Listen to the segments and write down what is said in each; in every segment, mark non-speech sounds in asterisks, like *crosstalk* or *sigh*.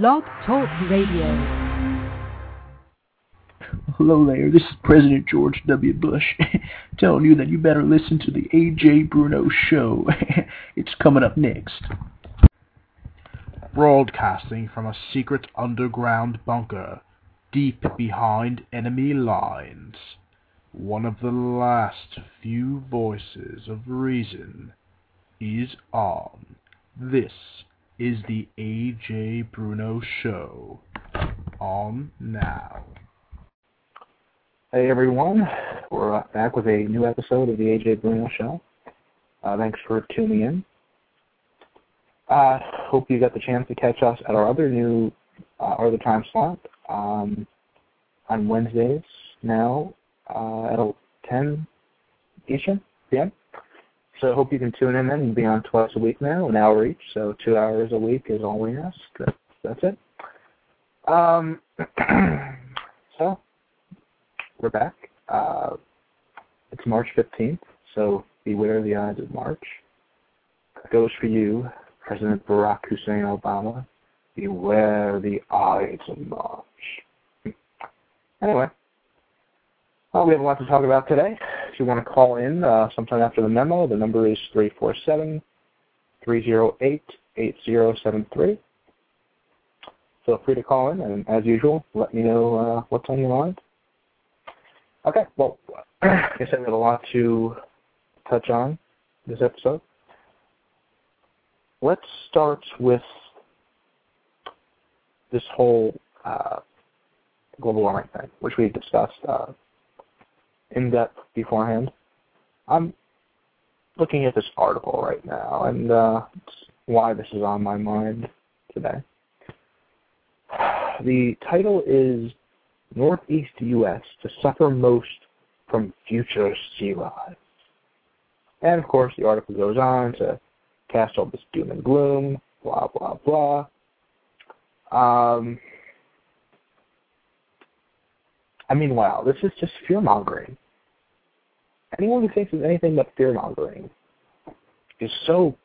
Blog Talk Radio. Hello there, this is President George W. Bush *laughs* telling you that you better listen to the Ajay Bruno Show. *laughs* it's coming up next. Broadcasting from a secret underground bunker deep behind enemy lines. One of the last few voices of reason is on. This is the Ajay Bruno Show. On now. Hey everyone, we're uh, back with a new episode of the Ajay Bruno Show. Uh, thanks for tuning in. Uh, hope you got the chance to catch us at our other new, uh, other time slot um, on Wednesdays now uh, at 10 Eastern p.m. So hope you can tune in and be on twice a week now, an hour each. So two hours a week is all we ask. That's, that's it. Um, *clears throat* so we're back. Uh, it's March 15th, so beware the ides of March. That goes for you, President Barack Hussein Obama. Beware the ides of March. Anyway, well, we have a lot to talk about today. If you want to call in uh, sometime after the memo, the number is 347 308 8073. Feel free to call in, and as usual, let me know uh, what's on your mind. Okay, well, *clears throat* I guess I have a lot to touch on this episode. Let's start with this whole uh, global warming thing, which we discussed uh, in depth beforehand. I'm looking at this article right now, and uh, why this is on my mind today. The title is Northeast U.S. to suffer most from future sea rise. And of course, the article goes on to cast all this doom and gloom, blah, blah, blah. Um, I mean, wow, this is just fear mongering. Anyone who thinks it's anything but fear mongering is so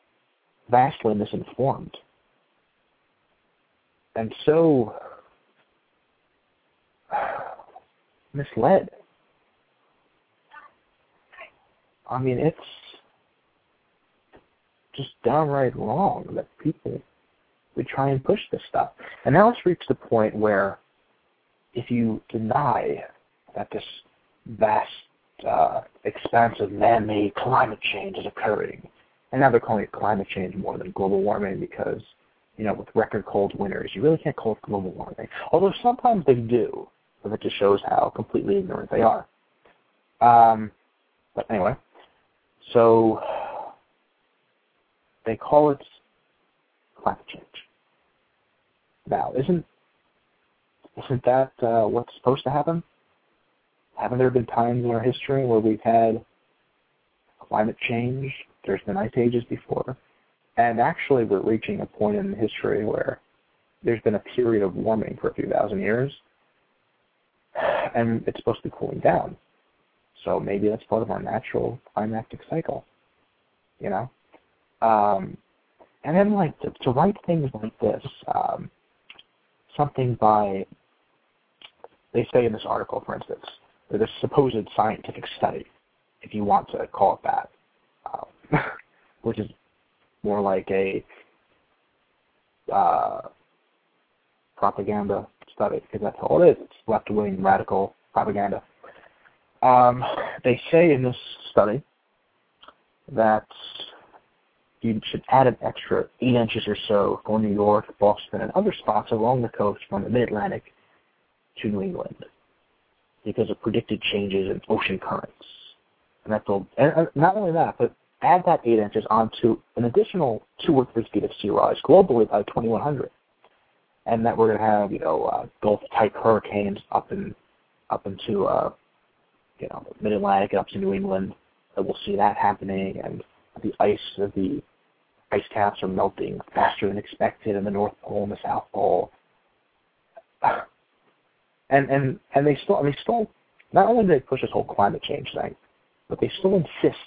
vastly misinformed and so misled. I mean, it's just downright wrong that people would try and push this stuff. And now it's reached the point where if you deny that this vast, uh, expansive man-made climate change is occurring, and now they're calling it climate change more than global warming because, you know, with record cold winters, you really can't call it global warming. Although sometimes they do, but it just shows how completely ignorant they are. Um, but anyway, so they call it climate change. Now, isn't isn't that uh, what's supposed to happen? Haven't there been times in our history where we've had climate change? There's been ice ages before, and actually, we're reaching a point in history where there's been a period of warming for a few thousand years, and it's supposed to be cooling down. So maybe that's part of our natural climactic cycle, you know. Um, and then like to, to write things like this, um, something by they say in this article, for instance, that this supposed scientific study, if you want to call it that, um, *laughs* which is more like a uh, propaganda study, because that's all it is. It's left-wing radical propaganda. Um, they say in this study that you should add an extra eight inches or so for New York, Boston, and other spots along the coast from the mid-Atlantic to New England because of predicted changes in ocean currents. And that's all, and not only that, but add that eight inches onto an additional two or three feet of sea rise globally by 2100. And that we're going to have, you know, uh, Gulf-type hurricanes up in up into, uh, you know, the mid-Atlantic and up to New England. That we'll see that happening, and the ice the ice caps are melting faster than expected in the North Pole and the South Pole. And and and they still, mean, still, not only do they push this whole climate change thing, but they still insist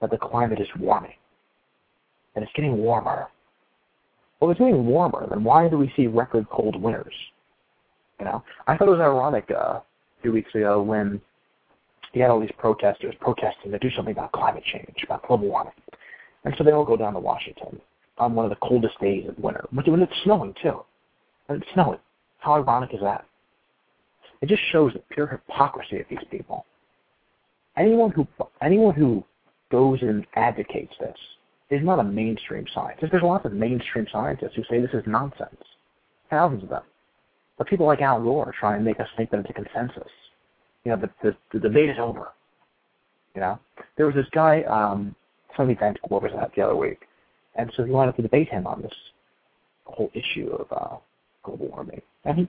that the climate is warming, and it's getting warmer. well, it's getting warmer. Then why do we see record cold winters? You know, I thought it was ironic uh, a few weeks ago when you had all these protesters protesting to do something about climate change, about global warming, and so they all go down to Washington on one of the coldest days of winter, when it's snowing too, and it's snowing. How ironic is that? It just shows the pure hypocrisy of these people. Anyone who anyone who goes and advocates this is not a mainstream scientist. There's lots of mainstream scientists who say this is nonsense. Thousands of them. But people like Al Gore try and make us think that it's a consensus. You know, the, the, the debate is over. You know, there was this guy, um, some event Gore was at the other week, and so he wanted to debate him on this whole issue of uh, global warming, and he,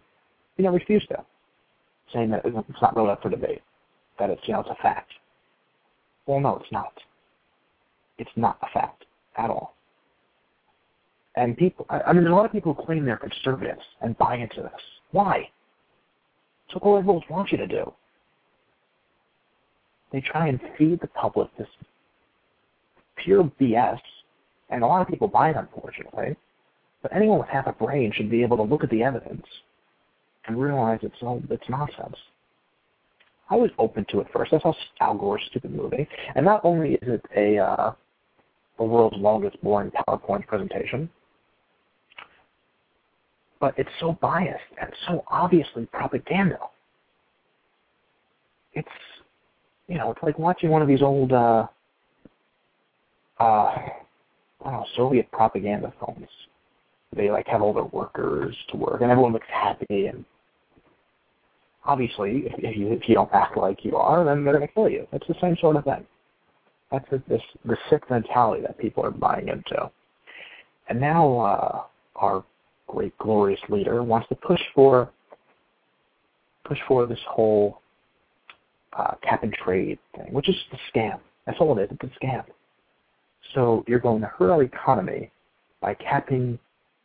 you know, refused to, saying that it's not really up for debate, that it's, you know, it's a fact. Well, no, it's not. It's not a fact at all. And people, I, I mean, there's a lot of people who claim they're conservatives and buy into this. Why? It's what the liberals want you to do. They try and feed the public this pure BS, and a lot of people buy it, unfortunately. But anyone with half a brain should be able to look at the evidence and realize it's all it's nonsense. I was open to it first. I saw Al Gore's stupid movie, and not only is it a uh, the world's longest boring PowerPoint presentation, but it's so biased and so obviously propaganda. It's you know, it's like watching one of these old uh uh I don't know, Soviet propaganda films. They like have all their workers to work and everyone looks happy and obviously if you if you don't act like you are, then they're gonna kill you. It's the same sort of thing. That's this the sick mentality that people are buying into. And now uh, our great glorious leader wants to push for push for this whole uh, cap and trade thing, which is just a scam. That's all it is. It's a scam. So you're going to hurt our economy by capping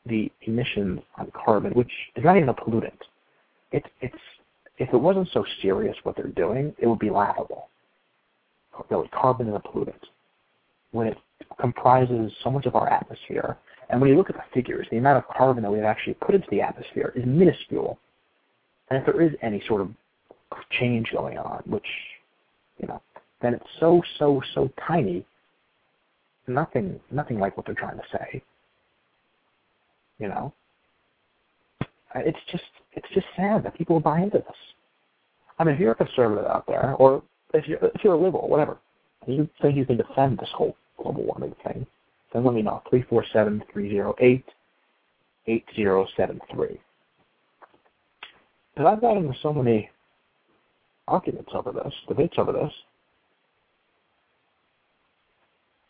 the emissions on carbon, which is not even a pollutant. It's it's if it wasn't so serious what they're doing, it would be laughable really carbon is a pollutant. When it comprises so much of our atmosphere, and when you look at the figures, the amount of carbon that we've actually put into the atmosphere is minuscule. And if there is any sort of change going on, which, you know, then it's so, so, so tiny, nothing, nothing like what they're trying to say. You know? Uh, it's just, it's just sad that people buy into this. I mean, if you're a conservative out there, or if you're if you're a liberal, whatever, you think you can defend this whole global warming thing, then let me know. Three four seven three zero eight eight zero seven three. Because I've gotten so many arguments over this, debates over this,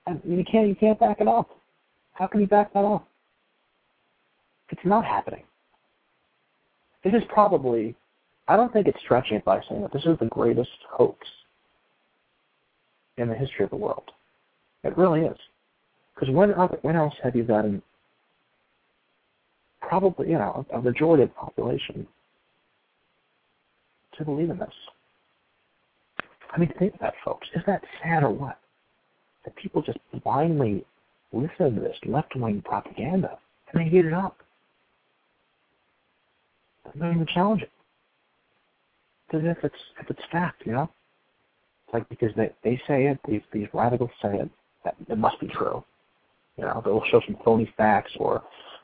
and you can't you can't back it up. How can you back that up? It's not happening. This is probably I don't think it's stretching it by saying that this is the greatest hoax in the history of the world. It really is. Because when, when else have you gotten probably, you know, a majority of the population to believe in this? I mean, think of that, folks. Is that sad or what? That people just blindly listen to this left-wing propaganda and they eat it up. They don't even challenge it. As if it's if it's fact, you know. It's like because they they say it, these these radicals say it, that it must be true. You know, they'll show some phony facts, or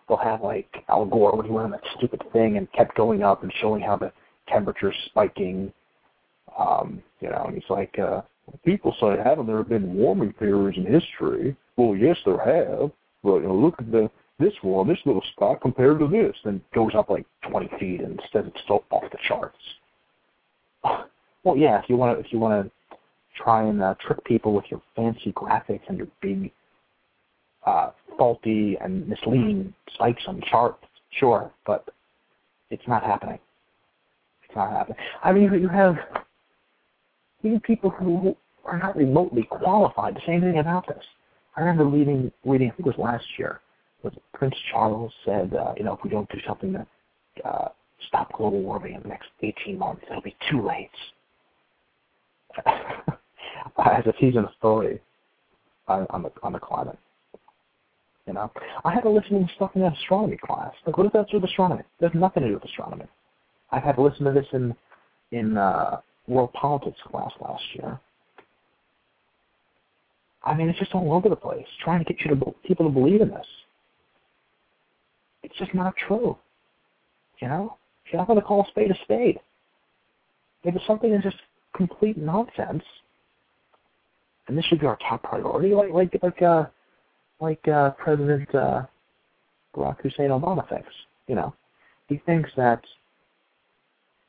they'll have like Al Gore when he went on that stupid thing and kept going up and showing how the temperature's spiking. Um, you know, and he's like, uh, people say, haven't there been warming periods in history? Well, yes, there have. But you know, look at the this one, this little spot compared to this, and goes up like 20 feet and says it's so off the charts. *sighs* Well, yeah, if you want to, if you want to try and uh, trick people with your fancy graphics and your big uh, faulty and misleading spikes on charts, sure, but it's not happening. It's not happening. I mean, you have even people who are not remotely qualified to say anything about this. I remember reading, reading, I think it was last year, was Prince Charles said, uh, you know, if we don't do something to uh, stop global warming in the next 18 months, it'll be too late. *laughs* as if he's an authority on, on the on the climate. You know, I had to listen to stuff in an astronomy class. Like, what does that do with astronomy? There's nothing to do with astronomy. I've had to listen to this in in uh, world politics class last year. I mean, it's just all over the place, trying to get you to people to believe in this. It's just not true. You know, you're not going to call a spade a spade. If something is just complete nonsense, and this should be our top priority, like like like uh like uh President uh Barack Hussein Obama thinks. You know, he thinks that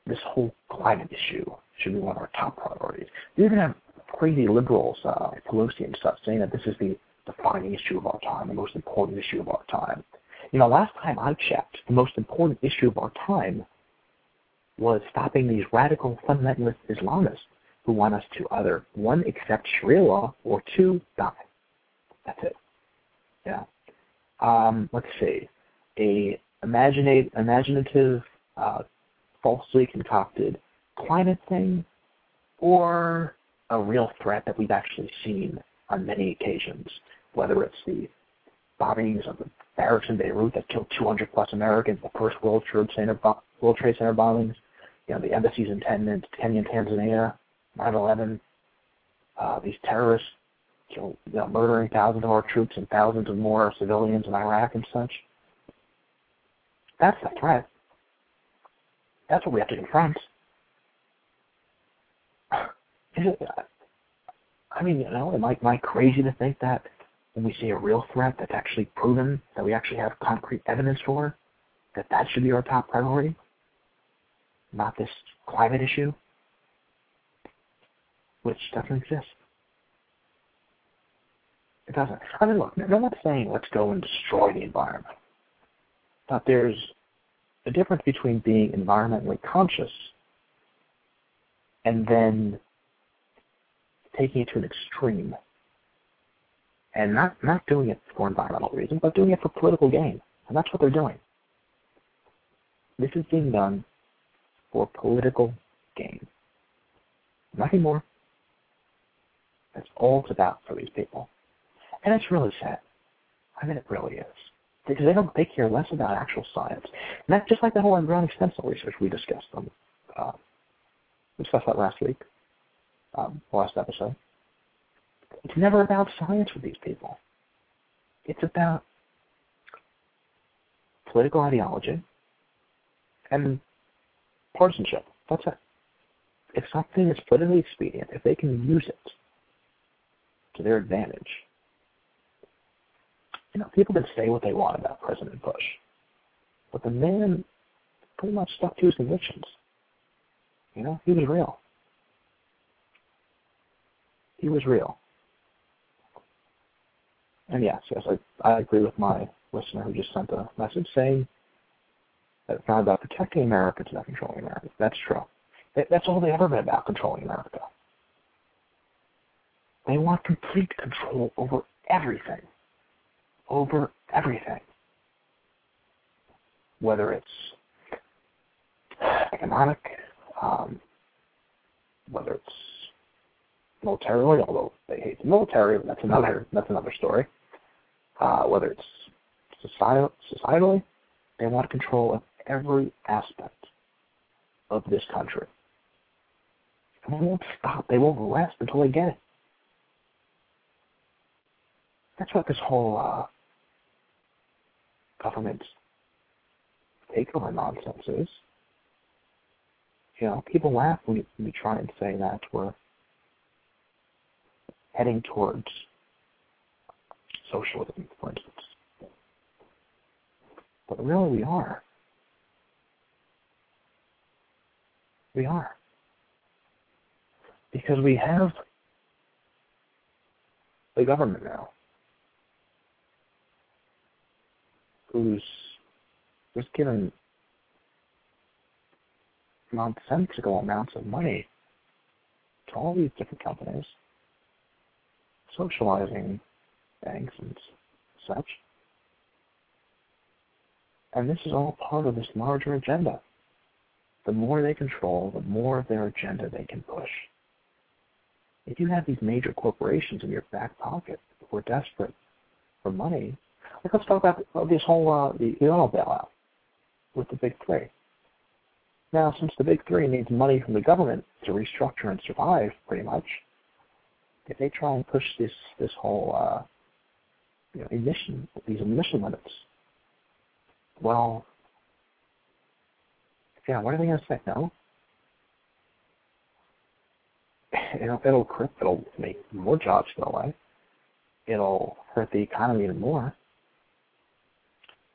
this whole climate issue should be one of our top priorities. You even have crazy liberals, uh, Pelosi and stuff, saying that this is the defining issue of our time, the most important issue of our time. You know, last time I checked, the most important issue of our time was stopping these radical fundamentalist Islamists who want us to either one accept Sharia law or two die. That's it. Yeah. Um, let's see. A imaginate, imaginative, uh, falsely concocted climate thing, or a real threat that we've actually seen on many occasions, whether it's the bombings of the barracks in Beirut that killed 200 plus Americans, the first World Trade Center, World Trade Center bombings, you know, the embassies in Kenya and Tanzania, 9/11, uh, these terrorists, kill, you know, murdering thousands of our troops and thousands of more civilians in Iraq and such. That's the threat. That's what we have to confront. *sighs* I mean, you know, am I, am I crazy to think that when we see a real threat that's actually proven, that we actually have concrete evidence for, that that should be our top priority? Not this climate issue, which doesn't exist. It doesn't. I mean, look, I'm not saying let's go and destroy the environment. But there's a difference between being environmentally conscious and then taking it to an extreme and not, not doing it for environmental reasons, but doing it for political gain. And that's what they're doing. This is being done for political gain. Nothing more. That's all it's about for these people. And it's really sad. I mean, it really is. Because they don't, they care less about actual science. And that's just like the whole embryonic stem cell research we discussed on, uh, we discussed that last week, um, last episode. It's never about science with these people. It's about political ideology and partisanship. That's it. If something is politically expedient, if they can use it to their advantage, you know, people can say what they want about President Bush, but the man pretty much stuck to his convictions. You know, he was real. He was real. And yes, yes, I, I agree with my listener who just sent a message saying that it's not about protecting America, it's about controlling America. That's true. That's all they ever been about, controlling America. They want complete control over everything. Over everything. Whether it's economic, um, whether it's militarily, although they hate the military, but that's another that's another story. Uh, whether it's societal, societally, they want control of every aspect of this country. And they won't stop. They won't rest until they get it. That's what this whole uh, government takeover nonsense is. You know, people laugh when we try and say that we're heading towards socialism, for instance. But really, we are. We are. Because we have a government now who's just given nonsensical amounts of money to all these different companies, socializing banks and such. And this is all part of this larger agenda the more they control, the more of their agenda they can push. If you have these major corporations in your back pocket who are desperate for money, like let's talk about this whole uh, the, the oil bailout with the big three. Now, since the big three needs money from the government to restructure and survive, pretty much, if they try and push this this whole uh, you know, emission these emission limits, well, yeah, what are they going to say? No. *laughs* It'll, it'll. It'll make more jobs go away. It'll hurt the economy even more.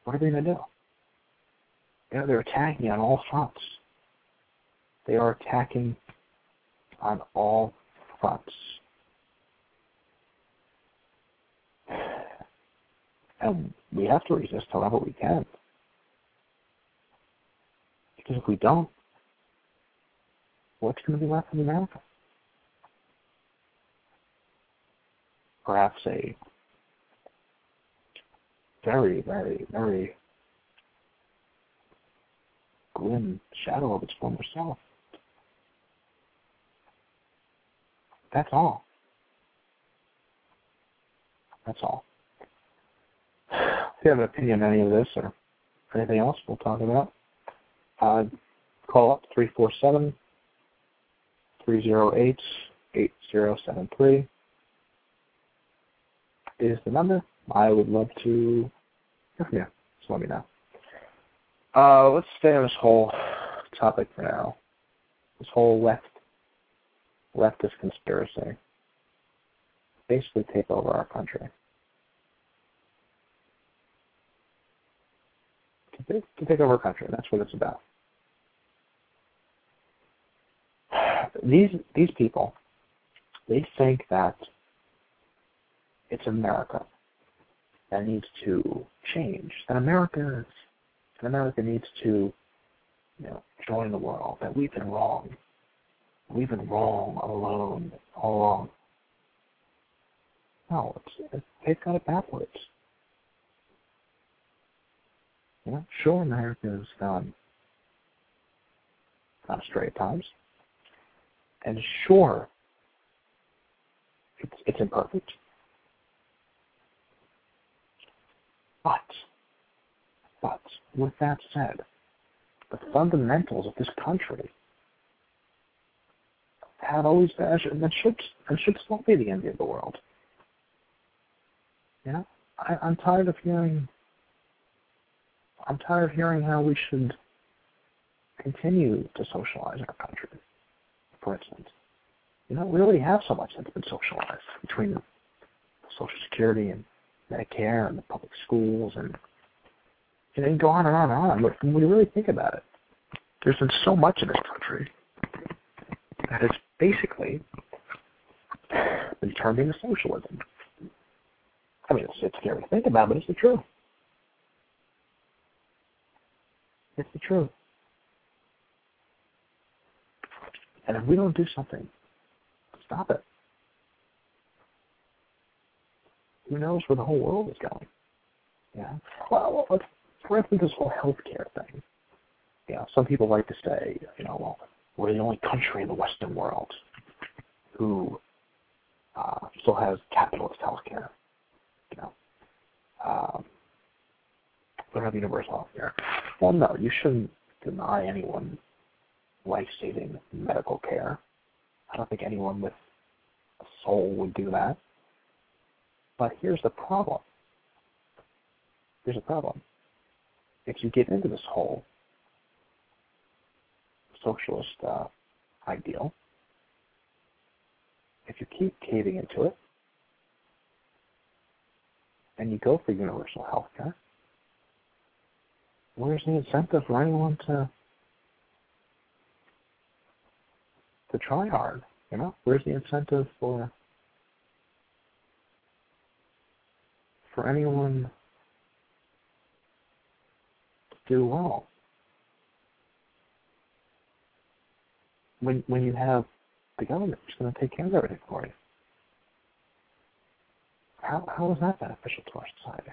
What are they going to do? You know, they're attacking on all fronts. They are attacking on all fronts. And we have to resist however we can. Because if we don't, what's going to be left in America? Perhaps a very, very, very grim shadow of its former self. That's all. That's all. If you have an opinion on any of this or anything else we'll talk about, uh, call up 347 308 8073 is the number. I would love to hear from you. Just let me know. Uh, let's stay on this whole topic for now. This whole left leftist conspiracy. Basically take over our country. To take, over a country, that's what it's about. These these people, they think that it's America that needs to change. That America that America needs to, you know, join the world. That we've been wrong. We've been wrong alone, all along. No, it's, it's, they've got it backwards. You know, sure, America's gone astray at times, and sure, it's it's imperfect. But, but, with that said, the fundamentals of this country have always been, and should, and should still be the envy of the world. You know, I, I'm tired of hearing, I'm tired of hearing how we should continue to socialize our country, for instance. You know, we already have so much that's been socialized between Social Security and Medicare and the public schools and you know, you go on and on and on. But when you really think about it, there's been so much in this country that has basically been turned into socialism. I mean, it's, it's scary to think about, but it's the truth. It's the truth. And if we don't do something, stop it. who knows where the whole world is going? Yeah. Well, let's, for instance, this whole healthcare thing. Yeah, some people like to say, you know, well, we're the only country in the Western world who uh, still has capitalist healthcare. You know, um, we have universal healthcare. Well, no, you shouldn't deny anyone life-saving medical care. I don't think anyone with a soul would do that. But here's the problem. Here's the problem. If you get into this whole socialist uh, ideal, if you keep caving into it, and you go for universal health care, where's the incentive for anyone to to try hard? You know, where's the incentive for for anyone to do well. When when you have the government just going to take care of everything for you. How how is that beneficial to our society?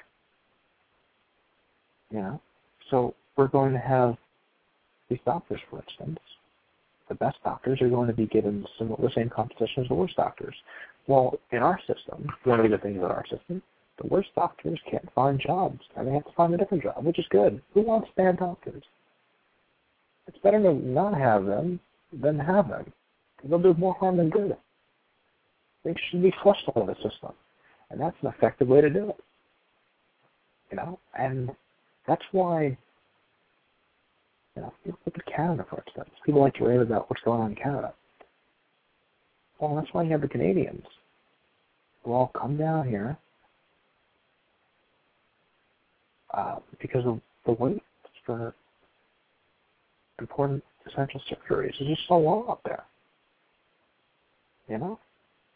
You know? So we're going to have these doctors, for instance. The best doctors are going to be given the same competition as the worst doctors. Well, in our system, one of the things about our system the worst doctors can't find jobs, and they have to find a different job, which is good. Who wants bad doctors? It's better to not have them than have them. They'll do more harm than good. They should be flushed out of the system, and that's an effective way to do it. You know, and that's why. You know, look at Canada, for instance. People like to rave about what's going on in Canada. Well, that's why you have the Canadians who all come down here uh, because of the waits for important essential surgeries is just so long up there. You know?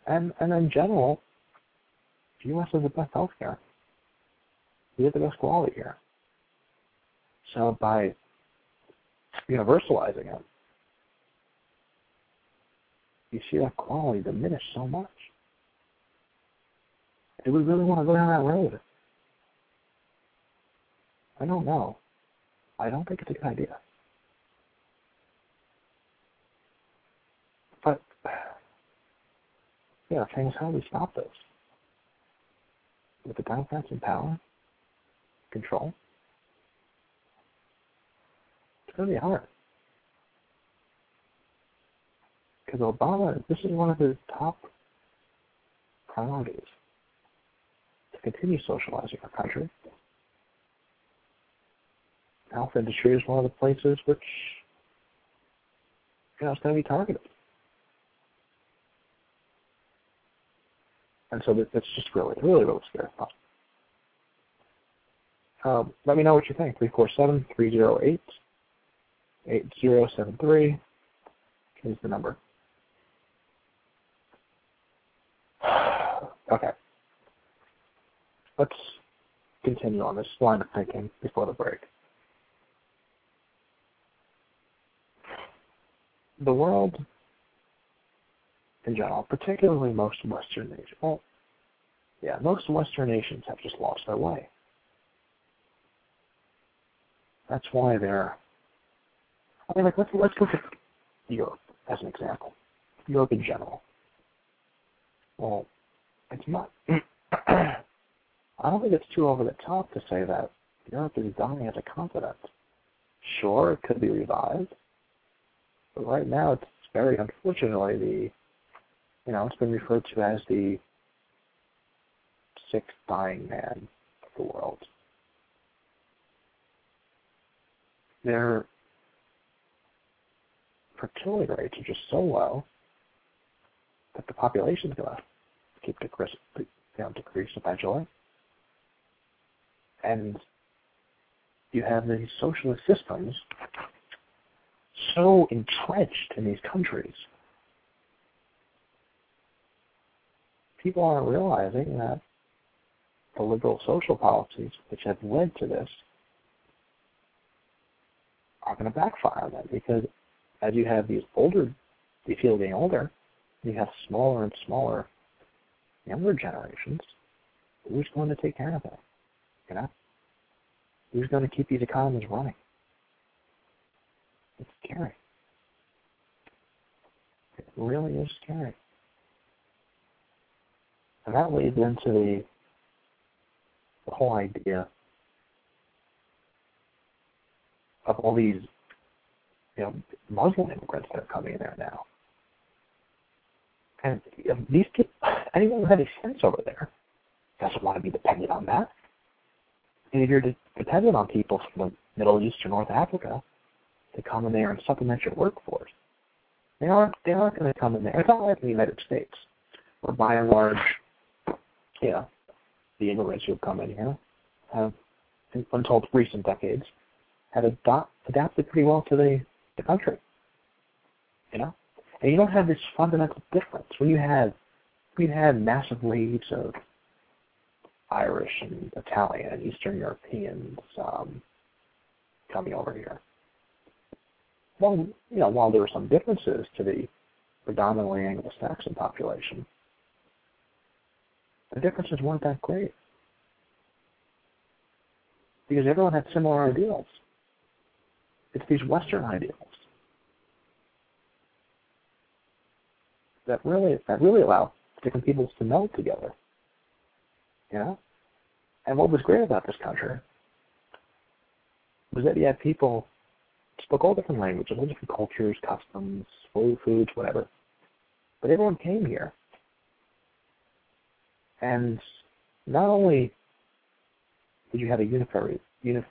And and in general, the US has the best healthcare. We have the best quality here. So by universalizing it, you see that quality diminish so much. Do we really want to go down that road? I don't know. I don't think it's a good idea. But, *sighs* yeah, things how do we stop this? With the Democrats in power, control, it's going to be hard. Because Obama, this is one of his top priorities to continue socializing our country. Health industry is one of the places which you know, it's going to be targeted. And so that's just really, really, really scary. Um, let me know what you think. 347 308 8073 is the number. *sighs* Okay. Let's continue on this line of thinking before the break. The world in general, particularly most Western nations, well, yeah, most Western nations have just lost their way. That's why they're. I mean, like let's let's look at Europe as an example. Europe in general. Well, it's not. *clears throat* I don't think it's too over the top to say that Europe is dying as a continent. Sure, it could be revived, but right now it's very unfortunately the, you know, it's been referred to as the sixth dying man of the world. Their fertility rates are just so low that the population is going to keep decrease, you know, decrease eventually. And you have these socialist systems so entrenched in these countries. People aren't realizing that the liberal social policies which have led to this are going to backfire on them because as you have these older, you feel getting older, you have smaller and smaller younger generations, who's going to take care of that? You know? Who's going to keep these economies running? It's scary. It really is scary. And that leads into the, the whole idea of all these you know, Muslim immigrants that are coming in there now. And you know, these people, anyone who has any sense over there doesn't want to be dependent on that. And if you're dependent on people from the Middle East or North Africa to come in there and supplement your workforce, they aren't they aren't going to come in there. It's not like the United States, where by and large, know, the immigrants who have come in here have, until recent decades, adopt, adapted pretty well to the, the country. You know, and you don't have this fundamental difference when you have when you have massive waves of Irish and Italian and Eastern Europeans um, coming over here. Well, you know, while there were some differences to the predominantly Anglo-Saxon population, the differences weren't that great because everyone had similar ideals. It's these Western ideals that really that really allow different peoples to meld together. You know? And what was great about this country was that you had people spoke all different languages, all different cultures, customs, food, foods, whatever. But everyone came here. And not only did you have a unitary, unif,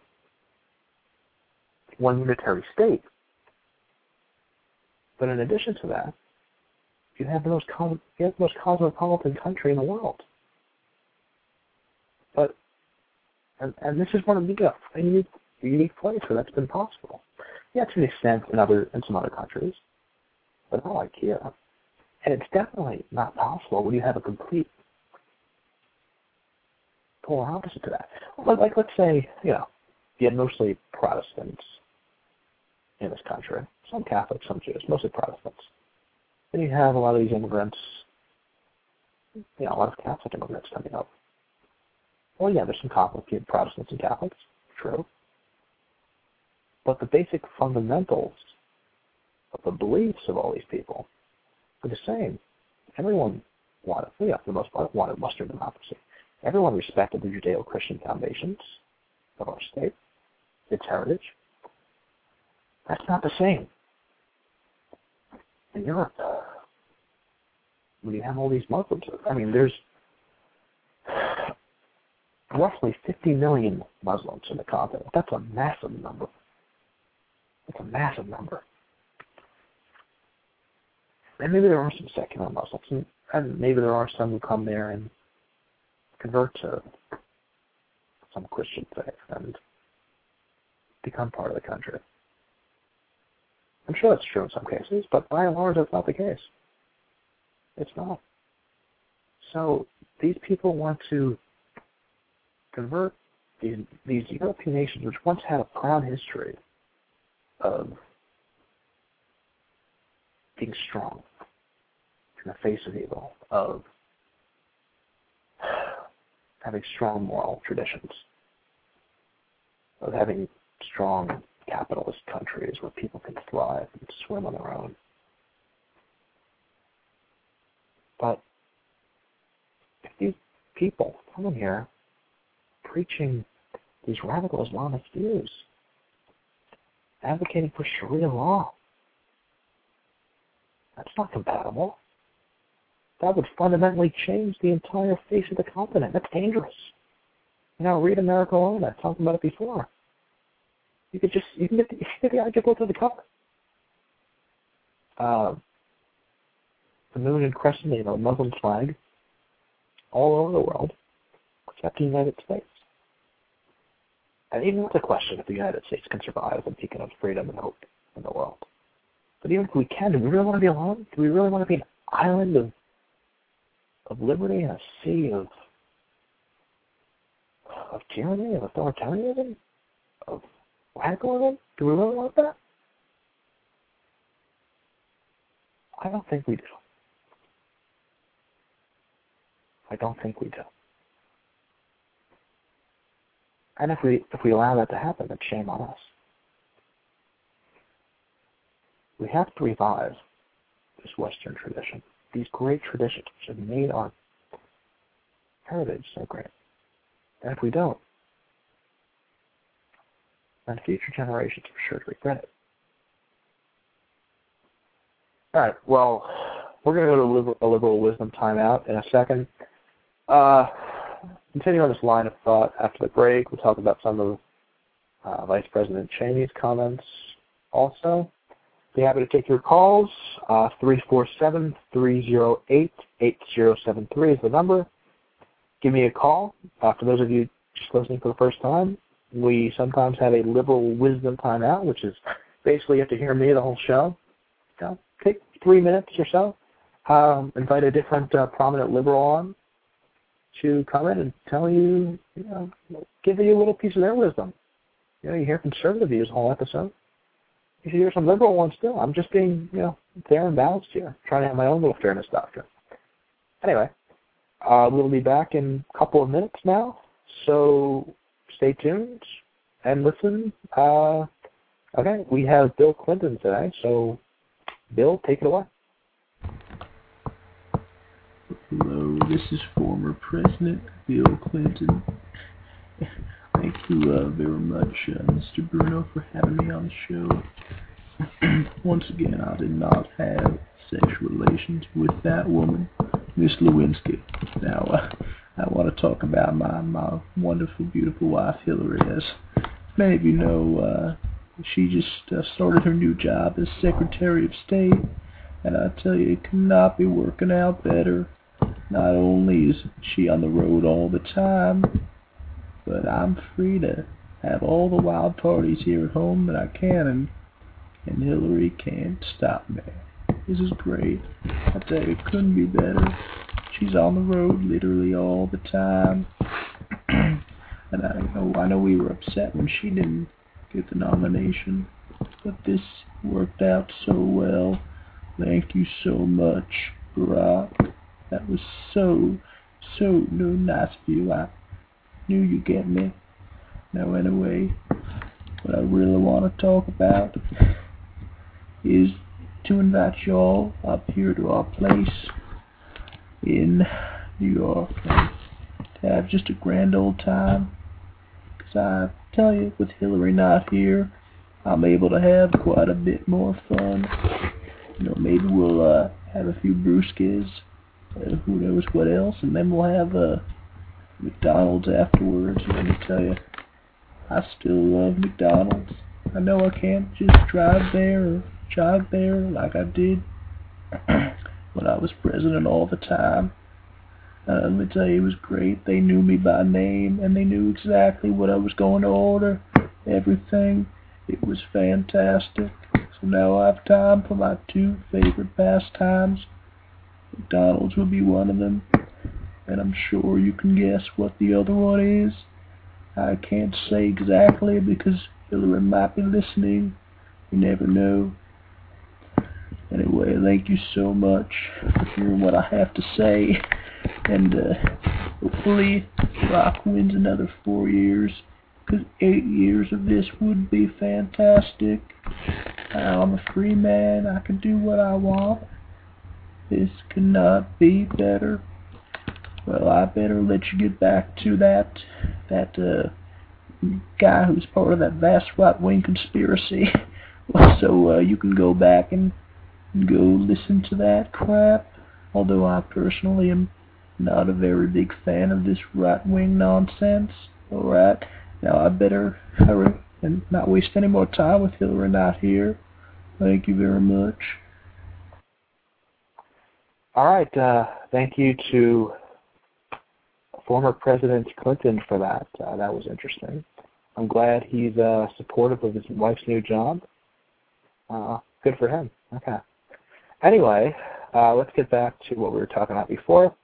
one unitary state, but in addition to that, you have the most you have the most cosmopolitan country in the world. But and and this is one of the unique a unique where that's been possible. Yeah, to an extent in other in some other countries, but not like here. And it's definitely not possible when you have a complete polar opposite to that. Like, like let's say, you know, you had mostly Protestants in this country. Some Catholics, some Jews, mostly Protestants. Then you have a lot of these immigrants, you know, a lot of Catholic immigrants coming up. Well, yeah, there's some complicated Protestants and Catholics, true. But the basic fundamentals of the beliefs of all these people are the same. Everyone wanted, yeah, for the most part, wanted Western democracy. Everyone respected the Judeo-Christian foundations of our state, its heritage. That's not the same in Europe. Uh, when you have all these Muslims, I mean, there's roughly 50 million Muslims in the continent. That's a massive number. That's a massive number. And maybe there are some secular Muslims, and, and maybe there are some who come there and convert to some Christian faith and become part of the country. I'm sure that's true in some cases, but by and large, that's not the case. It's not. So these people want to convert these, these European nations, which once had a proud history of being strong in the face of evil, of having strong moral traditions, of having strong capitalist countries where people can thrive and swim on their own. But if these people come in here preaching these radical Islamic views, advocating for Sharia law, that's not compatible. That would fundamentally change the entire face of the continent. That's dangerous. You know, read America Alone. I've talked about it before. You could just you can get the, you can get the article to the cover. Uh, the moon you know, a Muslim flag, all over the world, except the United States. And even with the question if the United States can survive a beacon of freedom and hope in the world. But even if we can, do we really want to be alone? Do we really want to be an island of of liberty and a sea of of tyranny, of authoritarianism, of radicalism? Do we really want that? I don't think we do. I don't think we do. And if we if we allow that to happen, then shame on us. We have to revive this Western tradition these great traditions which have made our heritage so great. And if we don't, then future generations are sure to regret it. All right, well, we're going to go to a liberal, a liberal wisdom timeout in a second. Uh, continue on this line of thought after the break. We'll talk about some of uh, Vice President Cheney's comments also. Be happy to take your calls. Uh, 347 308 8073 is the number. Give me a call. Uh, for those of you just listening for the first time, we sometimes have a liberal wisdom timeout, which is basically you have to hear me the whole show. You take three minutes or so. Um, invite a different uh, prominent liberal on to come in and tell you, you know, give you a little piece of their wisdom. You know, you hear conservative views the whole episode you hear some liberal ones too. I'm just being, you know, fair and balanced here, trying to have my own little fairness doctrine. Anyway, uh, we'll be back in a couple of minutes now, so stay tuned and listen. Uh, okay, we have Bill Clinton today, so Bill, take it away. Hello, this is former President Bill Clinton. *laughs* thank you uh, very much, uh, Mr. Bruno, for having me on the show. *clears throat* Once again, I did not have sexual relations with that woman, Miss Lewinsky. Now, uh, I want to talk about my, my wonderful, beautiful wife, Hillary. As many of you know, uh, she just uh, started her new job as Secretary of State, and I tell you, it could not be working out better. Not only is she on the road all the time, but I'm free to have all the wild parties here at home that I can, and, and Hillary can't stop me. This is great. I tell you, it couldn't be better. She's on the road literally all the time. *clears throat* and I know I know we were upset when she didn't get the nomination, but this worked out so well. Thank you so much, Barack. That was so, so no nice of you. I knew you get me. Now anyway, what I really want to talk about is to invite you all up here to our place in New York and to have just a grand old time. Because I tell you, with Hillary not here, I'm able to have quite a bit more fun. You know, maybe we'll uh, have a few brewskis, uh, who knows what else, and then we'll have uh, McDonald's afterwards. Let me tell you, I still love McDonald's. I know I can't just drive there or jog there like I did *clears throat* when I was president all the time. Uh, let me tell you, it was great. They knew me by name, and they knew exactly what I was going to order. Everything. It was fantastic. So now I have time for my two favorite pastimes. McDonald's will be one of them, and I'm sure you can guess what the other one is. I can't say exactly because Hillary might be listening. You never know. Anyway, thank you so much for hearing what I have to say. And uh, hopefully Rock wins another four years. Because eight years of this would be fantastic. I'm a free man. I can do what I want. This cannot be better. Well, I better let you get back to that that uh, guy who's part of that vast right wing conspiracy. *laughs* so uh, you can go back and go listen to that crap. Although I personally am not a very big fan of this right wing nonsense. Alright, now I better hurry and not waste any more time with Hillary not here. Thank you very much. All right, uh, thank you to former President Clinton for that. Uh, that was interesting. I'm glad he's uh, supportive of his wife's new job. Uh, good for him. Okay. Anyway, uh, let's get back to what we were talking about before.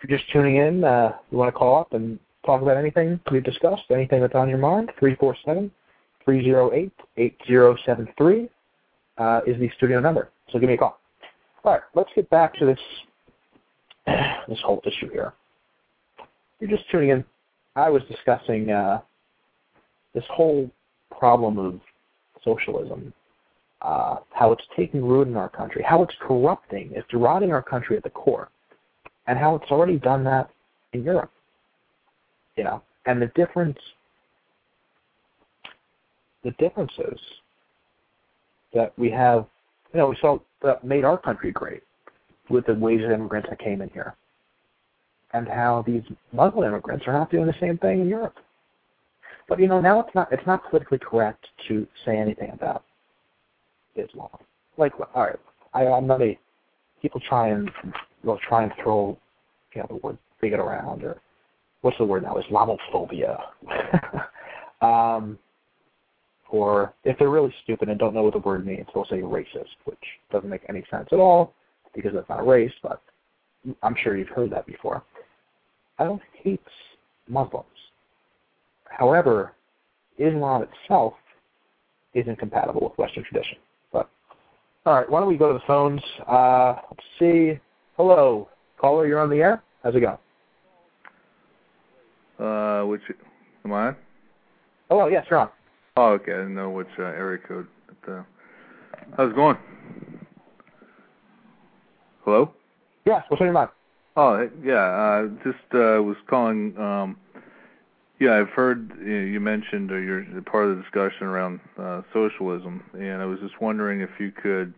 If you're just tuning in, uh, you want to call up and talk about anything we've discussed, anything that's on your mind, 347 308 8073 uh, is the studio number. So give me a call. All right, let's get back to this *clears throat* this whole issue here. You're just tuning in. I was discussing uh, this whole problem of socialism uh, how it's taking root in our country, how it's corrupting, it's rotting our country at the core, and how it's already done that in Europe. You know, and the difference, the differences that we have, you know, we saw that made our country great with the waves of immigrants that came in here, and how these Muslim immigrants are not doing the same thing in Europe. But you know, now it's not it's not politically correct to say anything about Islam. Like, all right, I, I'm not a people try and will try and throw you know the word bigot around or what's the word now Islamophobia. *laughs* um, or if they're really stupid and don't know what the word means, they'll say racist, which doesn't make any sense at all because that's not race. But I'm sure you've heard that before. I don't hate Muslims. However, Islam itself isn't compatible with Western tradition. All right, why don't we go to the phones? Uh, let's see. Hello, caller, you're on the air. How's it going? Uh, which am I on? Hello, yes, you're on. Oh, okay. I didn't know which uh, area code. But, uh, how's it going? Hello. Yeah, what's on your mind? Oh, yeah. Uh, just uh, was calling. Um, Yeah, I've heard you, mentioned or you're part of the discussion around uh, socialism, and I was just wondering if you could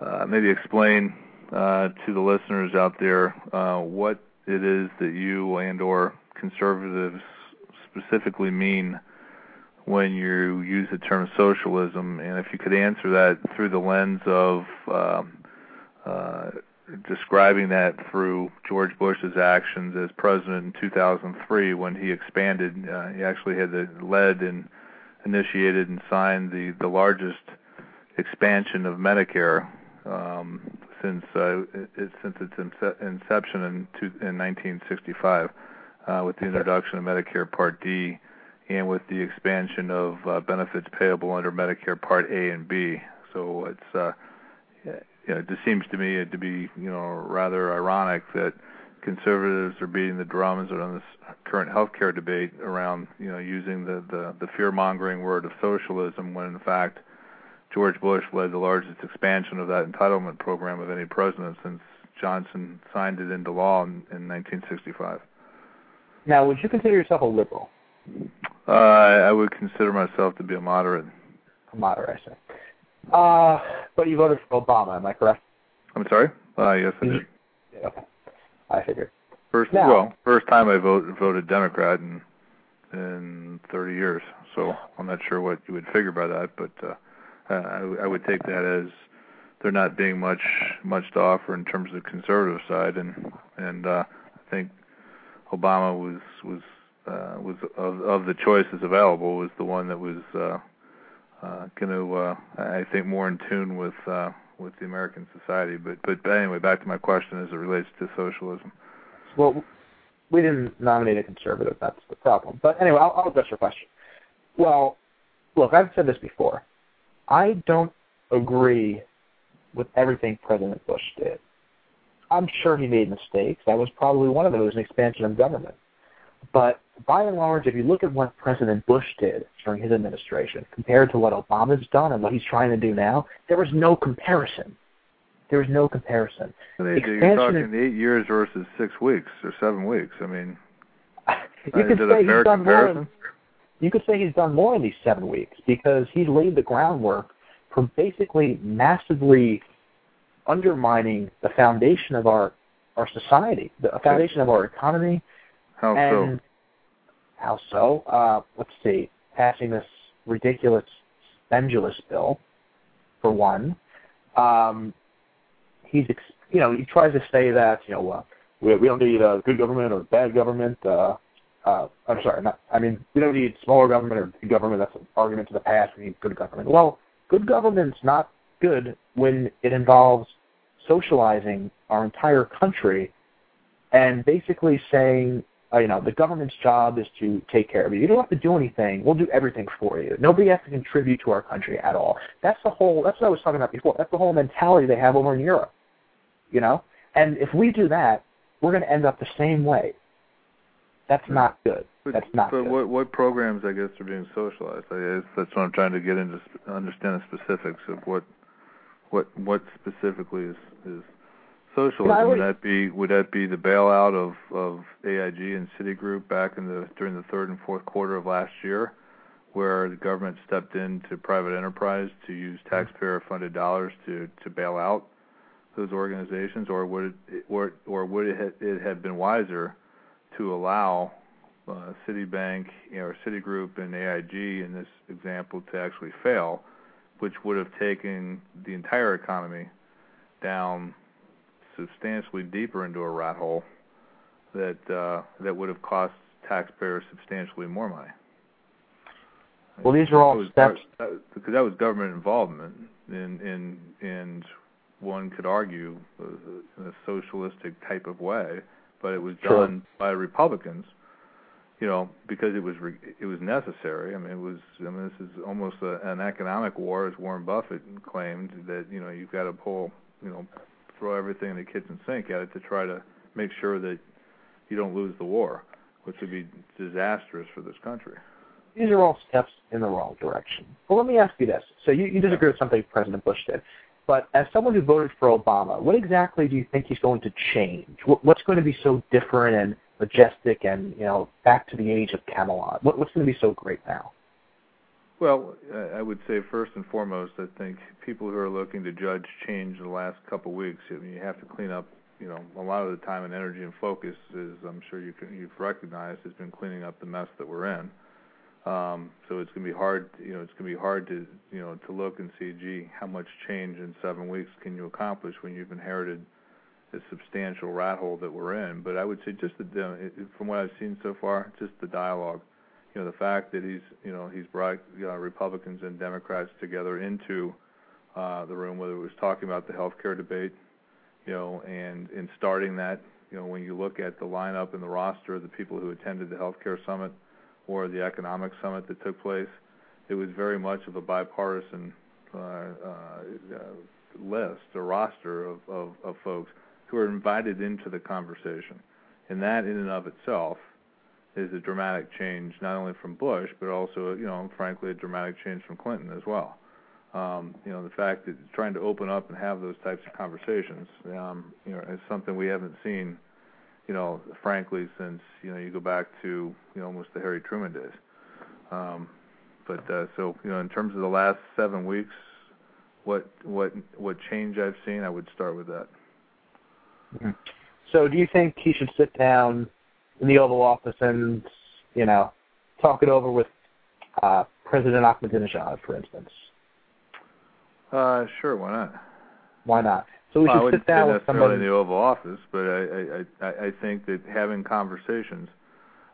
uh, maybe explain uh, to the listeners out there uh, what it is that you and/or conservatives specifically mean when you use the term socialism, and if you could answer that through the lens of um, uh, describing that through George Bush's actions as president in 2003 when he expanded. Uh, he actually had the, led and initiated and signed the the largest expansion of Medicare um, since uh, it, since its inception in, two, in 1965 uh, with the introduction of Medicare Part D and with the expansion of uh, benefits payable under Medicare Part A and B. So it's uh, you know, it just seems to me to be you know rather ironic that conservatives are beating the drums on this current healthcare debate around you know using the the, the fear mongering word of socialism when in fact George Bush led the largest expansion of that entitlement program of any president since Johnson signed it into law in, in 1965. Now, would you consider yourself a liberal? Uh, I would consider myself to be a moderate. A moderate, I say. Uh, but you voted for Obama, am I correct? I'm sorry? Uh, yes, I did. Yeah, okay. I figured. First, now, well, first time I voted voted Democrat in in 30 years. So I'm not sure what you would figure by that, but uh, I, I would take that as there not being much much to offer in terms of the conservative side, and and uh, I think Obama was was uh, was of, of the choices available was the one that was uh, uh, going to, uh, I think, more in tune with uh, with the American society. But, but anyway, back to my question as it relates to socialism. Well, we didn't nominate a conservative. That's the problem. But anyway, I'll, I'll address your question. Well, look, I've said this before. I don't agree with everything President Bush did. I'm sure he made mistakes. That was probably one of those, an expansion of government. But by and large, if you look at what President Bush did during his administration compared to what Obama's done and what he's trying to do now, there was no comparison. There was no comparison. You're talking eight years versus six weeks or seven weeks. I mean, *laughs* you uh, could say he's done comparison? more. In, you could say he's done more in these seven weeks because he's laid the groundwork for basically massively undermining the foundation of our our society, the foundation of our economy. How and so? How so? Uh, let's see. Passing this ridiculous spendulous bill, for one. Um, he's, ex- you know, he tries to say that, you know, uh, we, we don't need a good government or bad government. Uh, uh, I'm sorry, not, I mean, we don't need smaller government or big government. That's an argument to the past. We need good government. Well, good government's not good when it involves socializing our entire country and basically saying uh, you know, the government's job is to take care of you. You don't have to do anything. We'll do everything for you. Nobody has to contribute to our country at all. That's the whole. That's what I was talking about before. That's the whole mentality they have over in Europe. You know, and if we do that, we're going to end up the same way. That's not good. But, that's not but good. what what programs I guess are being socialized? I guess that's what I'm trying to get into understand the specifics of what what what specifically is is socialism. Would that be would that be the bailout of of AIG and Citigroup back in the during the third and fourth quarter of last year, where the government stepped into private enterprise to use taxpayer funded dollars to to bail out those organizations, or would it or or would it have, it have been wiser to allow uh, Citibank you know, or Citigroup and AIG in this example to actually fail, which would have taken the entire economy down substantially deeper into a rat hole that uh, that would have cost taxpayers substantially more money. Well, these are all steps that, because that was government involvement, in in and one could argue uh, in a socialistic type of way, but it was sure. done by Republicans. You know, because it was re- it was necessary. I mean, it was. I mean, this is almost a, an economic war, as Warren Buffett claimed that you know you've got to pull you know throw everything in the kitchen sink at it to try to make sure that you don't lose the war, which would be disastrous for this country. These are all steps in the wrong direction. Well, let me ask you this. So you, you disagree with something President Bush did, but as someone who voted for Obama, what exactly do you think he's going to change? What's going to be so different and majestic and you know back to the age of Camelot? What's going to be so great now? Well, I would say first and foremost, I think people who are looking to judge change in the last couple of weeks, I mean, you have to clean up. You know, a lot of the time and energy and focus is, I'm sure you can, you've recognized, has been cleaning up the mess that we're in. Um, so it's going to be hard. You know, it's to be hard to, you know, to look and see, gee, how much change in seven weeks can you accomplish when you've inherited a substantial rat hole that we're in? But I would say just the, from what I've seen so far, just the dialogue you know the fact that he's you know he's brought uh, Republicans and Democrats together into uh, the room, whether it was talking about the health care debate, you know, and in starting that, you know, when you look at the lineup and the roster of the people who attended the health care summit or the economic summit that took place, it was very much of a bipartisan uh, uh, list or roster of, of, of folks who are invited into the conversation, and that in and of itself is a dramatic change, not only from Bush, but also, you know, frankly, a dramatic change from Clinton as well. Um, you know, the fact that trying to open up and have those types of conversations, um, you know, is something we haven't seen, you know, frankly, since you know you go back to you know almost the Harry Truman days. Um, but uh, so you know, in terms of the last seven weeks, what what what change I've seen, I would start with that. Mm-hmm. So, do you think he should sit down in the Oval Office and you know talk it over with uh, President Ahmadinejad, for instance? Uh, sure. Why not? Why not? So we well, should sit down with somebody in the Oval Office, but I, I I I think that having conversations,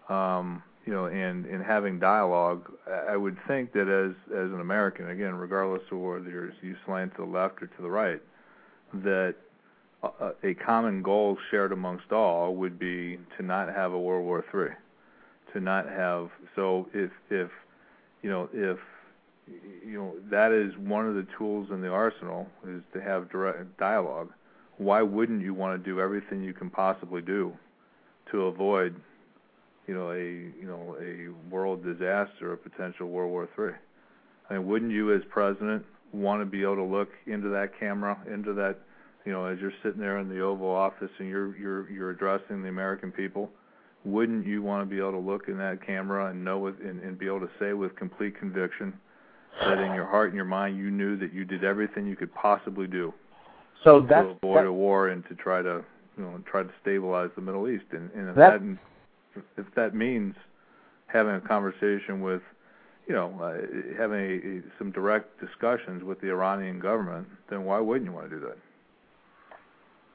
um, you know, and and having dialogue, I would think that as as an American, again, regardless of whether you slant to the left or to the right, that a, common goal shared amongst all would be to not have a World War III, to not have. So if if you know if you know that is one of the tools in the arsenal is to have direct dialogue. Why wouldn't you want to do everything you can possibly do to avoid you know a you know a world disaster, a potential World War III? I mean, wouldn't you as president want to be able to look into that camera, into that you know, as you're sitting there in the Oval Office and you're you're you're addressing the American people, wouldn't you want to be able to look in that camera and know with and, and be able to say with complete conviction that in your heart and your mind you knew that you did everything you could possibly do so to that's, avoid that, a war and to try to you know try to stabilize the Middle East and, and if that, that if that means having a conversation with you know, uh, having a, a, some direct discussions with the Iranian government, then why wouldn't you want to do that?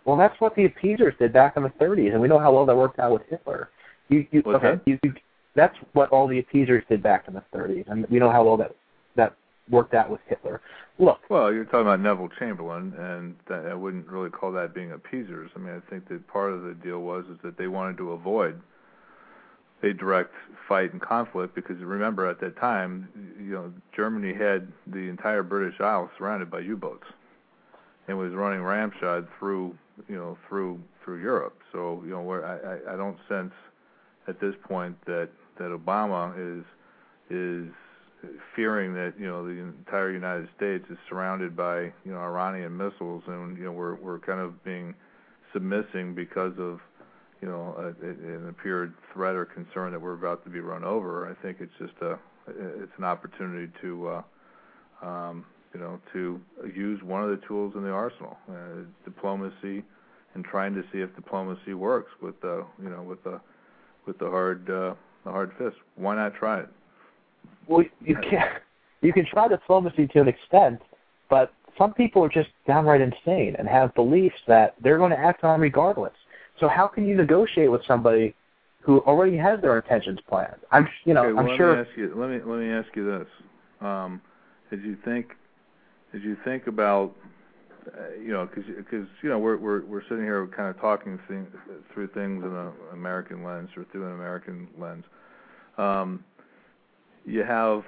Well, that's what the appeasers did back in the 30s, and we know how well that worked out with Hitler. You, you, okay, you, you, that's what all the appeasers did back in the 30s, and we know how well that that worked out with Hitler. Look. Well, you're talking about Neville Chamberlain, and I wouldn't really call that being appeasers. I mean, I think that part of the deal was is that they wanted to avoid a direct fight and conflict because remember at that time, you know, Germany had the entire British Isles surrounded by U-boats and was running ramshod through you know through through Europe. So you know where I, I don't sense at this point that that Obama is is fearing that you know the entire United States is surrounded by you know Iranian missiles and you know we're we're kind of being submissing because of you know an appeared threat or concern that we're about to be run over. I think it's just a it's an opportunity to uh, um, you know, to use one of the tools in the arsenal, uh, diplomacy, and trying to see if diplomacy works with the, you know, with the, with the hard, uh, the hard fist. Why not try it? Well, you can you can try diplomacy to an extent, but some people are just downright insane and have beliefs that they're going to act on regardless. So how can you negotiate with somebody who already has their intentions planned? I'm, you know, okay, well, I'm let sure. Me ask you, let me let me ask you this: um, As you think as you think about uh, you know because you know we're sitting here kind of talking through things in an American lens or through an American lens. Um you have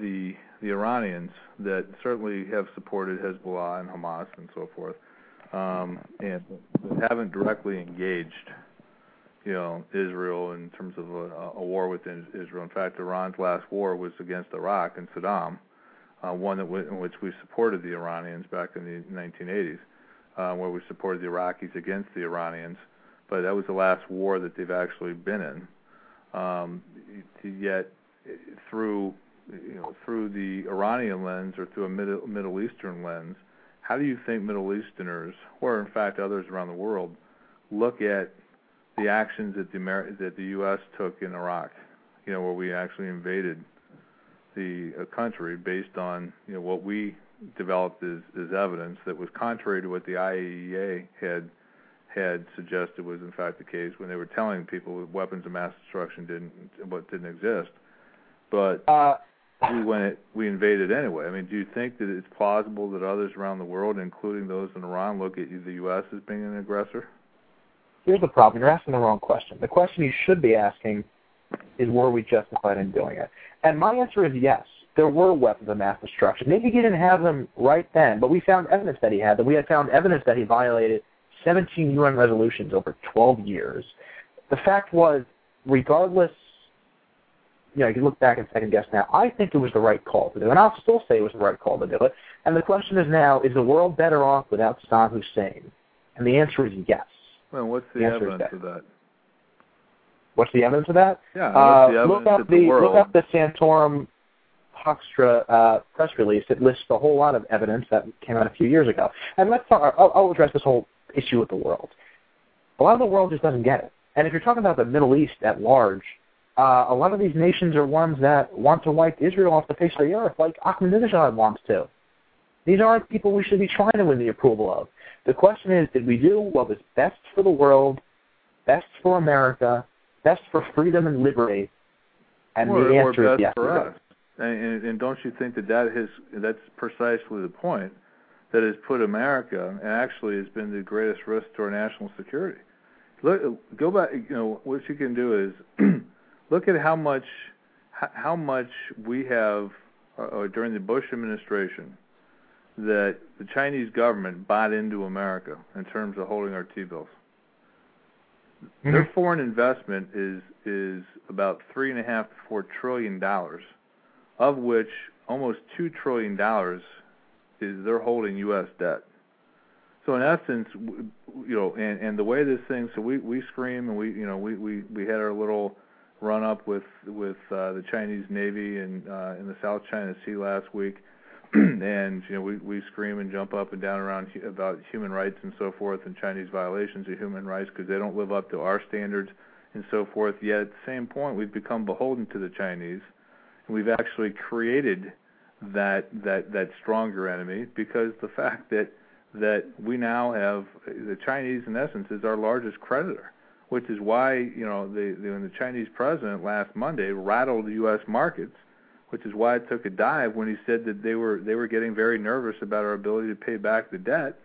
the Iranians that certainly have supported Hezbollah and Hamas and so forth um and haven't directly engaged you know Israel in terms of a, war within Israel. In fact Iran's last war was against Iraq and Saddam one that w- in which we supported the Iranians back in the 1980s, uh, where we supported the Iraqis against the Iranians. but that was the last war that they've actually been in. Um, yet, through you know through the Iranian lens or through a Middle, Middle Eastern lens, how do you think Middle Easterners, or in fact others around the world, look at the actions that the Amer- that the U.S. took in Iraq? You know, where we actually invaded the uh, country based on you know what we developed as, as evidence that was contrary to what the IAEA had had suggested was in fact the case when they were telling people that weapons of mass destruction didn't what didn't exist. But Uh, we went we invaded anyway. I mean, do you think that it's plausible that others around the world, including those in Iran, look at the U.S. as being an aggressor? here's the problem. You're asking the wrong question. The question you should be asking is were we justified in doing it? And my answer is yes. There were weapons of mass destruction. Maybe he didn't have them right then, but we found evidence that he had them. We had found evidence that he violated 17 UN resolutions over 12 years. The fact was, regardless, you know, you can look back and second guess now. I think it was the right call to do, and I'll still say it was the right call to do it. And the question is now: Is the world better off without Saddam Hussein? And the answer is yes. Well, what's the, The evidence of that? What's the evidence of that? Yeah, Uh, the look up that the, look up the Santorum Hoekstra uh, press release. It lists a whole lot of evidence that came out a few years ago. And let's talk, I'll, I'll address this whole issue with the world. A lot of the world just doesn't get it. And if you're talking about the Middle East at large, uh, a lot of these nations are ones that want to wipe Israel off the face of the earth, like Ahmadinejad wants to. These aren't people we should be trying to win the approval of. The question is, did we do what was best for the world, best for America, best for freedom and liberty? And or, the or answer is yes. for us. And, and, and don't you think that that has that's precisely the point that has put America and actually has been the greatest risk to our national security. Look, go back. You know what you can do is *clears throat* look at how much how much we have uh, uh, during the Bush administration that the Chinese government bought into America in terms of holding our T-bills. Their foreign investment is is about three and a half to four trillion dollars, of which almost two trillion dollars is they're holding U.S. debt. So in essence, you know, and and the way this thing, so we we scream and we you know we we we had our little run up with with uh, the Chinese Navy and uh, in the South China Sea last week, *clears throat* and you know we we scream and jump up and down around hu- about human rights and so forth and Chinese violations of human rights because they don't live up to our standards and so forth. Yet at the same point, we've become beholden to the Chinese, and we've actually created that that that stronger enemy because the fact that that we now have the Chinese in essence is our largest creditor, which is why you know the, the when the Chinese president last Monday rattled U.S. markets, which is why it took a dive when he said that they were they were getting very nervous about our ability to pay back the debt,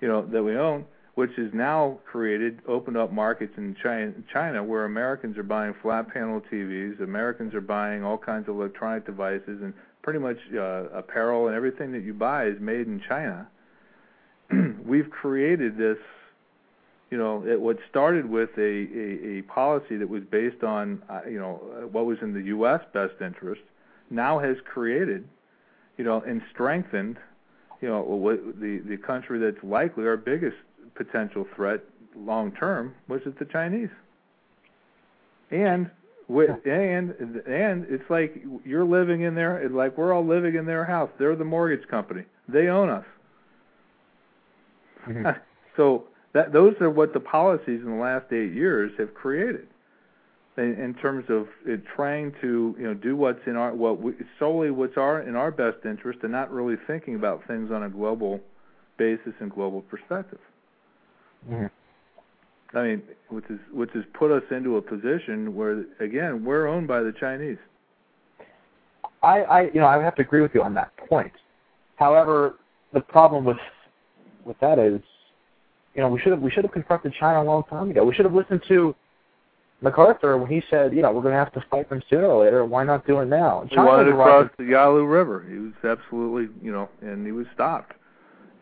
you know that we own, which has now created opened up markets in China, China where Americans are buying flat panel TVs, Americans are buying all kinds of electronic devices, and pretty much uh, apparel and everything that you buy is made in China. *clears throat* We've created this, you know, it, what started with a, a, a policy that was based on, uh, you know, what was in the U.S. best interest, now has created, you know, and strengthened, you know, what the the country that's likely our biggest potential threat long term, which is the Chinese. And with, and and it's like you're living in there, it's like we're all living in their house. They're the mortgage company. They own us. Mhm. *laughs* so that those are what the policies in the last eight years have created. In, in terms of it trying to you know do what's in our what we, solely what's our in our best interest and not really thinking about things on a global basis and global perspective. Mhm. I mean, which is which has put us into a position where again we're owned by the Chinese. I, I, you know, I would have to agree with you on that point. However, the problem with with that is, you know, we should have we should have confronted China a long time ago. We should have listened to MacArthur when he said, you know, we're going to have to fight them sooner or later. Why not do it now? He wanted to cross the Yalu River. He was absolutely, you know, and he was stopped.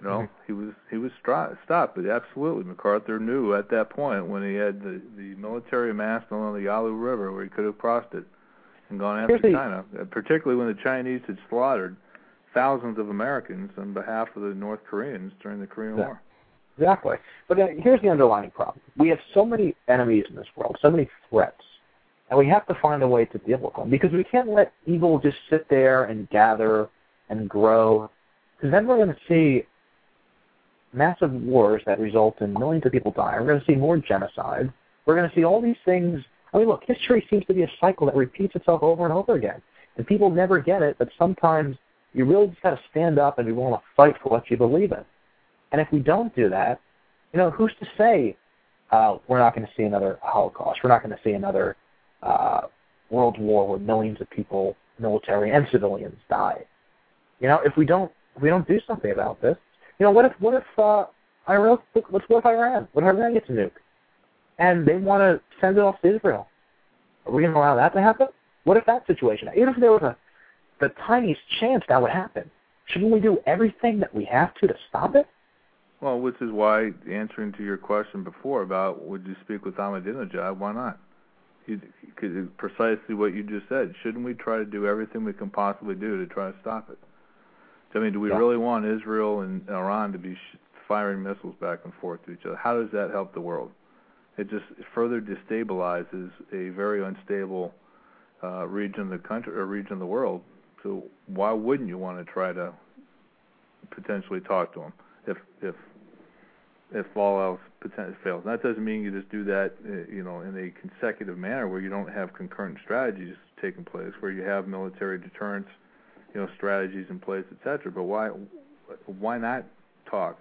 You know, Mhm. he was he was stri- stopped, but absolutely, MacArthur knew at that point when he had the the military amassed along the Yalu River where he could have crossed it and gone after Here's China, uh, particularly when the Chinese had slaughtered thousands of Americans on behalf of the North Koreans during the Korean Yeah. War. Exactly. But uh, here's the underlying problem. We have so many enemies in this world, so many threats, and we have to find a way to deal with them because we can't let evil just sit there and gather and grow because then we're going to see massive wars that result in millions of people dying. We're going to see more genocide. We're going to see all these things. I mean, look, history seems to be a cycle that repeats itself over and over again. And people never get it, but sometimes you really just got to stand up and be willing to fight for what you believe in. And if we don't do that, you know, who's to say uh, we're not going to see another Holocaust? We're not going to see another uh, world war where millions of people, military and civilians, die. You know, if we don't if we don't do something about this, you know, what if what if uh, Iran? Let's what if Iran? What if Iran gets a nuke, and they want to send it off to Israel? Are we going to allow that to happen? What if that situation? Even if there was a the tiniest chance that would happen, shouldn't we do everything that we have to to stop it? Well, which is why answering to your question before about would you speak with Ahmadinejad, why not? Precisely what you just said. Shouldn't we try to do everything we can possibly do to try to stop it? I mean, do we yeah. really want Israel and Iran to be firing missiles back and forth to each other? How does that help the world? It just further destabilizes a very unstable uh, region of the country or region of the world. So why wouldn't you want to try to potentially talk to them if if if all else potentially fails? That doesn't mean you just do that, uh, you know, in a consecutive manner where you don't have concurrent strategies taking place, where you have military deterrence you know strategies in place, etc. But why why not talk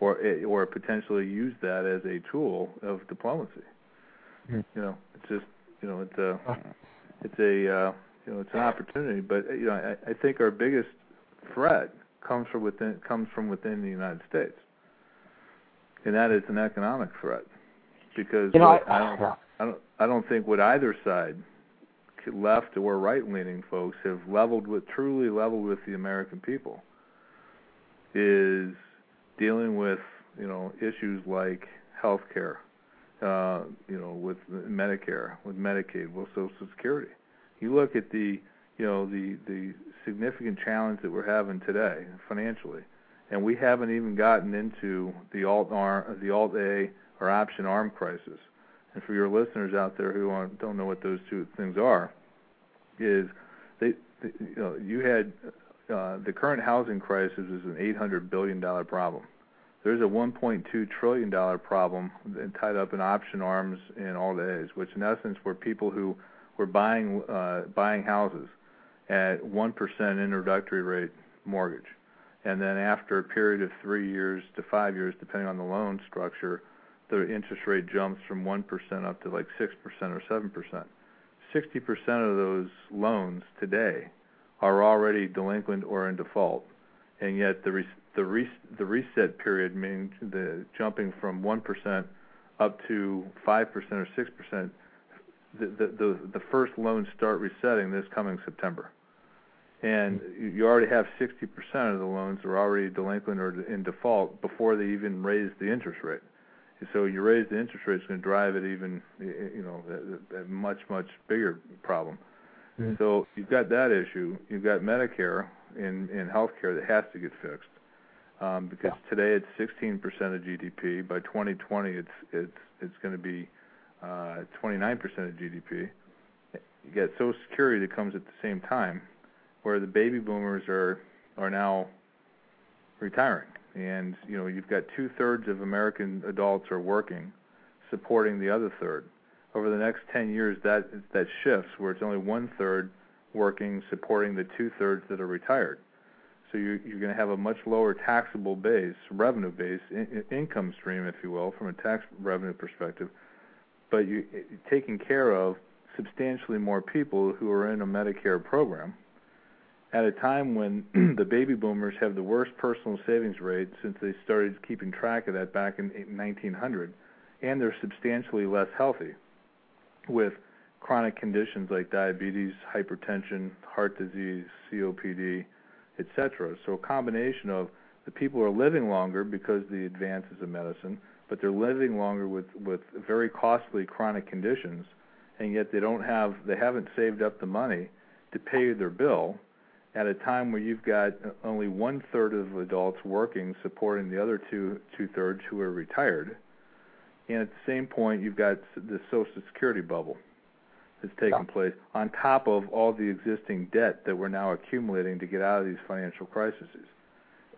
or or potentially use that as a tool of diplomacy? Mm-hmm. You know, it's just you know it's a it's a uh, you know it's an opportunity. But you know I, I think our biggest threat comes from within comes from within the United States, and that is an economic threat because you know, what, I, I don't I don't I don't think what either side left or right leaning folks have leveled with truly leveled with the American people is dealing with you know issues like health care, uh, you know, with Medicare, with Medicaid, with Social Security. You look at the you know the the significant challenge that we're having today financially, and we haven't even gotten into the alt R, the alt A or option arm crisis. And for your listeners out there who don't know what those two things are, is they, they you know you had uh, the current housing crisis is an 800 billion dollar problem. There's a 1.2 trillion dollar problem tied up in option arms and all that, which in essence were people who were buying uh, buying houses at one percent introductory rate mortgage, and then after a period of three years to five years, depending on the loan structure, the interest rate jumps from one percent up to like six percent or seven percent. 60% of those loans today are already delinquent or in default, and yet the the, re- the reset period meaning the jumping from 1% up to 5% or 6%. The, the the the first loans start resetting this coming September, and you already have 60% of the loans are already delinquent or in default before they even raise the interest rate. So you raise the interest rate, it's going to drive it even, you know, a, a much much bigger problem. Mm-hmm. So you've got that issue. You've got Medicare in in healthcare that has to get fixed um, because yeah. today it's 16% of GDP. By 2020, it's it's it's going to be uh, 29% of GDP. You get Social Security that comes at the same time, where the baby boomers are are now retiring and you know you've got two thirds of American adults are working, supporting the other third. Over the next 10 years, that that shifts where it's only one third working, supporting the two thirds that are retired. So you're, you're going to have a much lower taxable base, revenue base, in, income stream, if you will, from a tax revenue perspective. But you taking care of substantially more people who are in a Medicare program at a time when *clears throat* the baby boomers have the worst personal savings rate since they started keeping track of that back in 1900, and they're substantially less healthy with chronic conditions like diabetes, hypertension, heart disease, COPD, etc. So a combination of the people are living longer because of the advances of medicine, but they're living longer with with very costly chronic conditions, and yet they don't have they haven't saved up the money to pay their bill at a time where you've got only one third of adults working, supporting the other two two thirds who are retired, and at the same point you've got the Social Security bubble that's taking Yeah. place on top of all the existing debt that we're now accumulating to get out of these financial crises.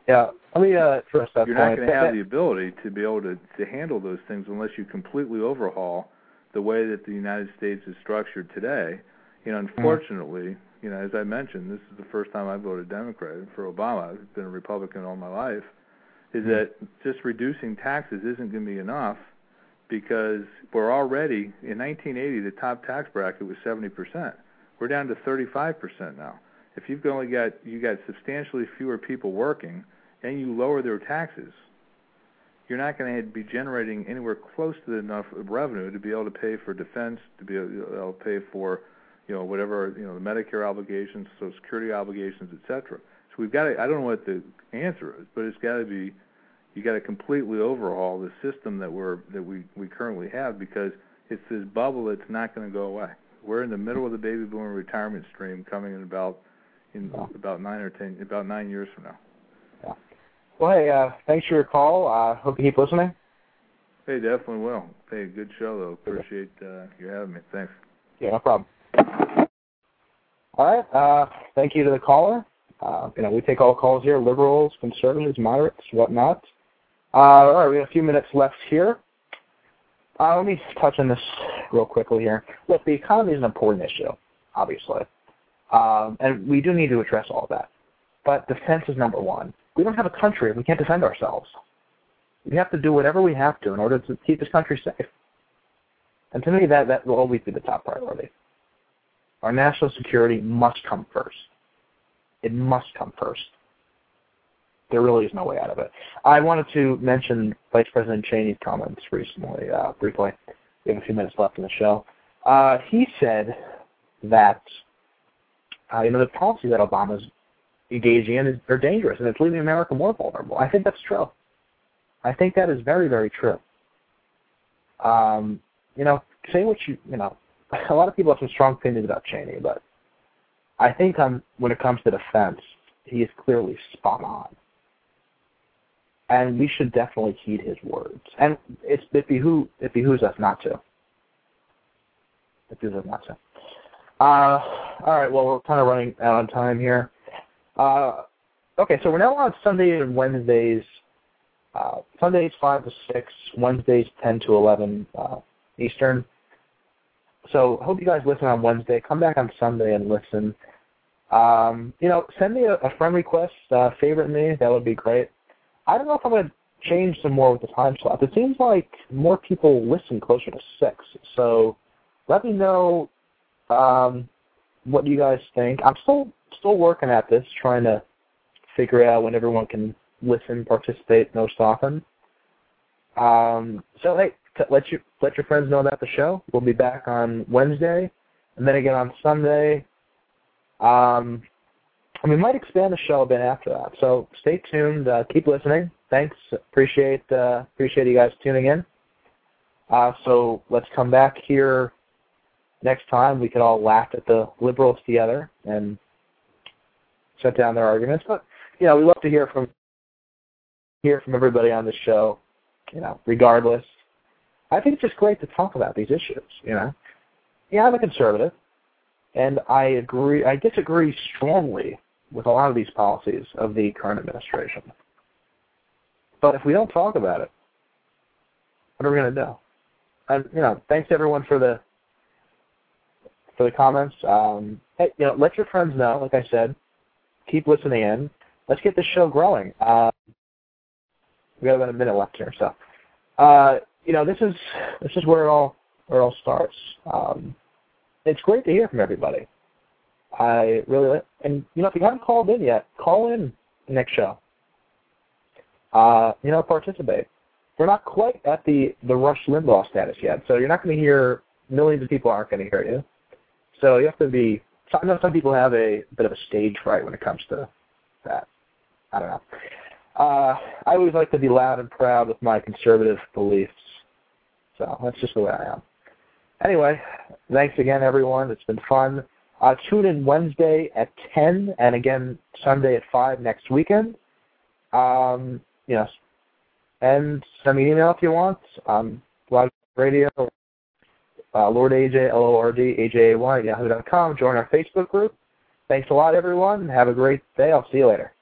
Yeah. Let me uh, address that You're point. not going to have the ability to be able to to handle those things unless you completely overhaul the way that the United States is structured today. You know, unfortunately, you know, as I mentioned, this is the first time I voted Democrat for Obama. I've been a Republican all my life. Is Mhm. that just reducing taxes isn't going to be enough because we're already in 1980 the top tax bracket was 70%. We're down to 35% now. If you've only got you got substantially fewer people working and you lower their taxes, you're not going to be generating anywhere close to enough revenue to be able to pay for defense, to be able to pay for, you know, whatever, you know, the Medicare obligations, Social Security obligations, et cetera. So we've got to, I don't know what the answer is, but it's got to be, you got to completely overhaul the system that we're, that we, we currently have because it's this bubble that's not going to go away. We're in the middle of the baby boomer retirement stream coming in about, in Yeah. about nine or ten, about nine years from now. Yeah. Well, hey, uh, thanks for your call. Uh, hope you keep listening. Hey, definitely will. Hey, good show though. Appreciate uh, you having me. Thanks. Yeah, no problem. All right. Uh, thank you to the caller. Uh, you know, we take all calls here: liberals, conservatives, moderates, whatnot. Uh, all right, we have a few minutes left here. Uh, let me touch on this real quickly here. Look, the economy is an important issue, obviously, um, and we do need to address all that. But defense is number one. We don't have a country if we can't defend ourselves. We have to do whatever we have to in order to keep this country safe. And to me, that that will always be the top priority. Our national security must come first. It must come first. There really is no way out of it. I wanted to mention Vice President Cheney's comments recently, uh, briefly. We have a few minutes left in the show. Uh, he said that uh, you know the policy that Obama's engaging in is are dangerous and it's leaving America more vulnerable. I think that's true. I think that is very, very true. Um, you know, say what you you know. A lot of people have some strong opinions about Cheney, but I think on when it comes to defense, he is clearly spot on. And we should definitely heed his words. And it's it behoo it behooves us not to. It behooves us not to. Uh, all right. Well, we're kind of running out on time here. Uh, okay, so we're now on Sunday and Wednesdays. Uh, Sundays five to six, Wednesdays ten to eleven uh, Eastern. So hope you guys listen on Wednesday. Come back on Sunday and listen. Um, you know, send me a, a friend request, uh, favorite me. That would be great. I don't know if I'm going to change some more with the time slot. It seems like more people listen closer to six. So let me know um, what you guys think. I'm still still working at this, trying to figure out when everyone can listen, participate most often. Um, so hey, let you let your friends know about the show. We'll be back on Wednesday, and then again on Sunday. Um, we might expand the show a bit after that. So stay tuned. Uh, keep listening. Thanks. Appreciate uh, appreciate you guys tuning in. Uh, so let's come back here next time. We can all laugh at the liberals together and shut down their arguments. But you know, we love to hear from hear from everybody on the show. You know, regardless. I think it's just great to talk about these issues. You know, yeah, I'm a conservative, and I agree. I disagree strongly with a lot of these policies of the current administration. But if we don't talk about it, what are we going to do? And you know, thanks everyone for the for the comments. Um, hey, you know, let your friends know. Like I said, keep listening in. Let's get this show growing. Uh, we got about a minute left here, so uh, you know, this is this is where it all where it all starts. Um, it's great to hear from everybody. I really and you know if you haven't called in yet, call in next show. Uh, you know, participate. We're not quite at the the Rush Limbaugh status yet, so you're not going to hear millions of people aren't going to hear you. So you have to be. I know some people have a bit of a stage fright when it comes to that. I don't know. Uh, I always like to be loud and proud with my conservative beliefs. So that's just the way I am. Anyway, thanks again, everyone. It's been fun. Uh, tune in Wednesday at 10 and again Sunday at 5 next weekend. Um, yes. And send me an email if you want. Um, Blog Radio, uh, Lord AJ, yahoo.com. Join our Facebook group. Thanks a lot, everyone. Have a great day. I'll see you later.